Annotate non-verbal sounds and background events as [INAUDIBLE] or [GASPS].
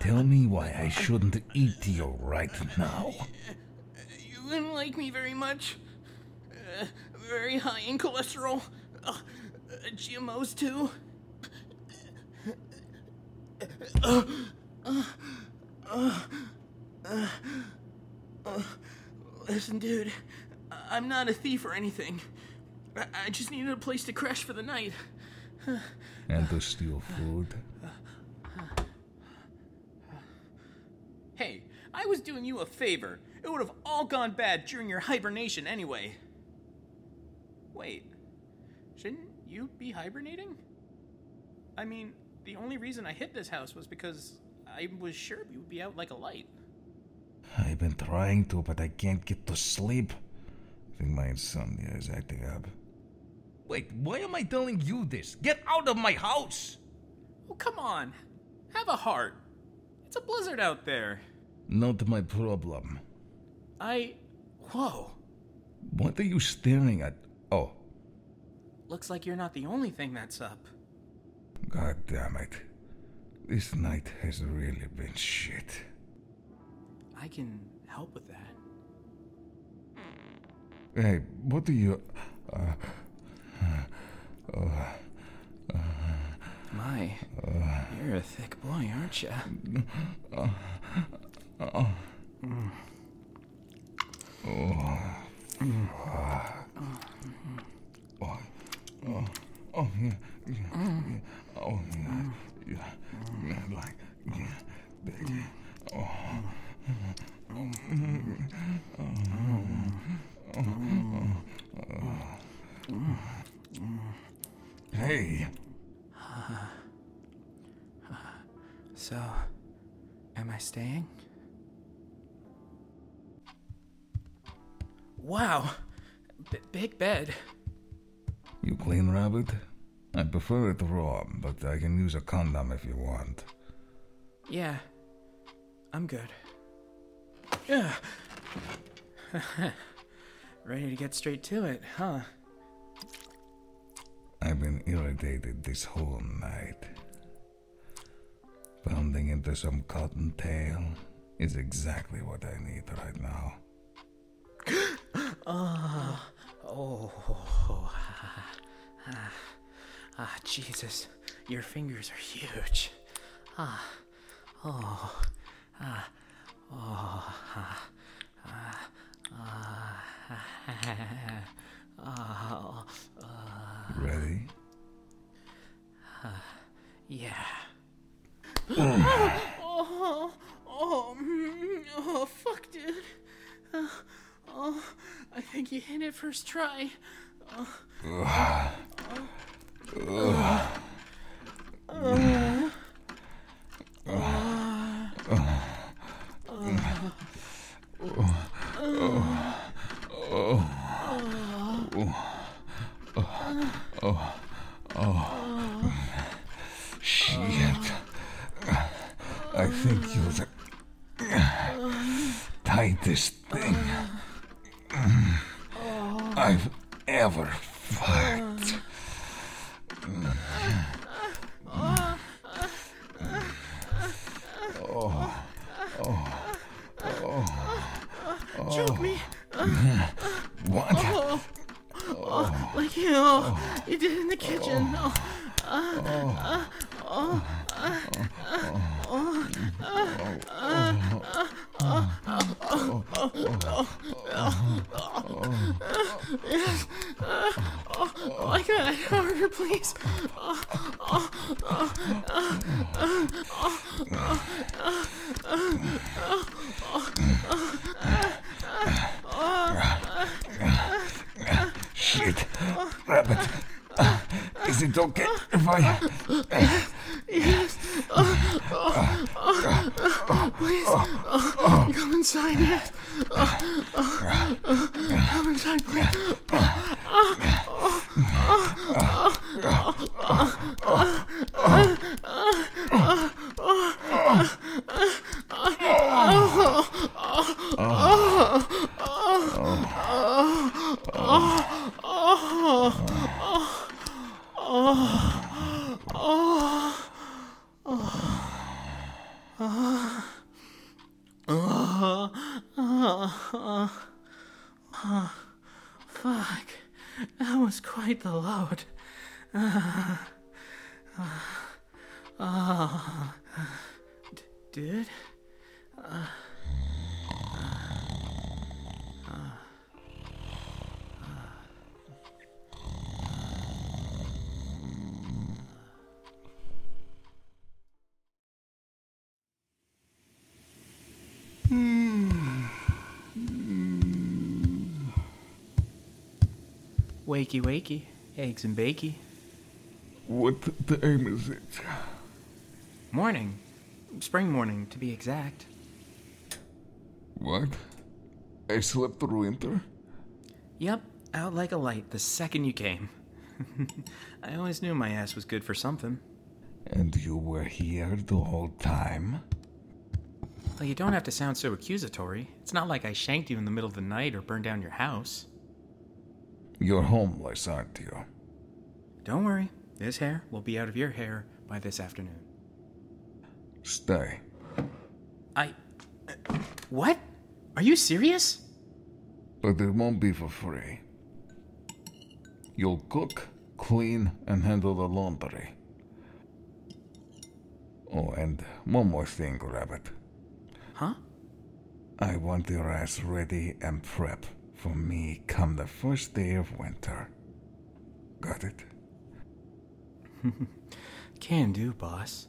Tell me why I shouldn't eat you right now. You wouldn't like me very much. Uh, very high in cholesterol. Uh, GMOs too. Uh, uh, uh, uh, listen, dude. I'm not a thief or anything. I, I just needed a place to crash for the night. And to steal food. Hey, I was doing you a favor. It would have all gone bad during your hibernation anyway. Wait, shouldn't you be hibernating? I mean, the only reason I hit this house was because I was sure you would be out like a light. I've been trying to, but I can't get to sleep. I think my insomnia is acting up. Wait, why am I telling you this? Get out of my house! Oh, come on. Have a heart. It's a blizzard out there. Not my problem. I. Whoa. What are you staring at? Oh, Looks like you're not the only thing that's up. god damn it. This night has really been shit. I can help with that. Hey, what do you. My, you're a thick boy, aren't you? Mm. Oh, yeah, yeah, yeah. Oh, yeah, yeah, yeah, like, yeah, baby. Hey, So, am I staying? Wow, B- big bed. you clean rabbit? I prefer it raw, but I can use a condom if you want. Yeah, I'm good. Yeah. [SIGHS] Ready to get straight to it, huh? I've been irritated this whole night. Pounding into some cottontail is exactly what I need right now. Ah, [GASPS] Oh, ah, ah, Jesus, your fingers are huge. Ah, oh, ah, oh, ah, ah, ah, ah, ah, ah. Ready? yeah. Oh, oh, mm, oh, fuck, dude. Uh, oh, I think you hit it first try. Shit. I think you're the tightest thing I've ever fucked. Choke me. What? Like you, you did in the kitchen. Oh. Oh. Oh. Oh. Oh. Oh, oh, Oh, I got it harder, please. Shit. Rabbit. Is it okay if I. Oh, oh, please, oh, come inside, yes. Oh, oh, oh, come inside, please. Oh, oh, fuck. That was quite the load. Uh, uh, uh, d- Dude? Wakey, wakey. Eggs and bakey. What time is it? Morning. Spring morning, to be exact. What? I slept through winter? Yep, out like a light the second you came. [LAUGHS] I always knew my ass was good for something. And you were here the whole time? Well, you don't have to sound so accusatory. It's not like I shanked you in the middle of the night or burned down your house. You're homeless, aren't you? Don't worry, this hare will be out of your hair by this afternoon. Stay. I. uh, What? Are you serious? But it won't be for free. You'll cook, clean, and handle the laundry. Oh, and one more thing, Rabbit. Huh? I want your ass ready and prep for me come the first day of winter. Got it? [LAUGHS] Can do, boss.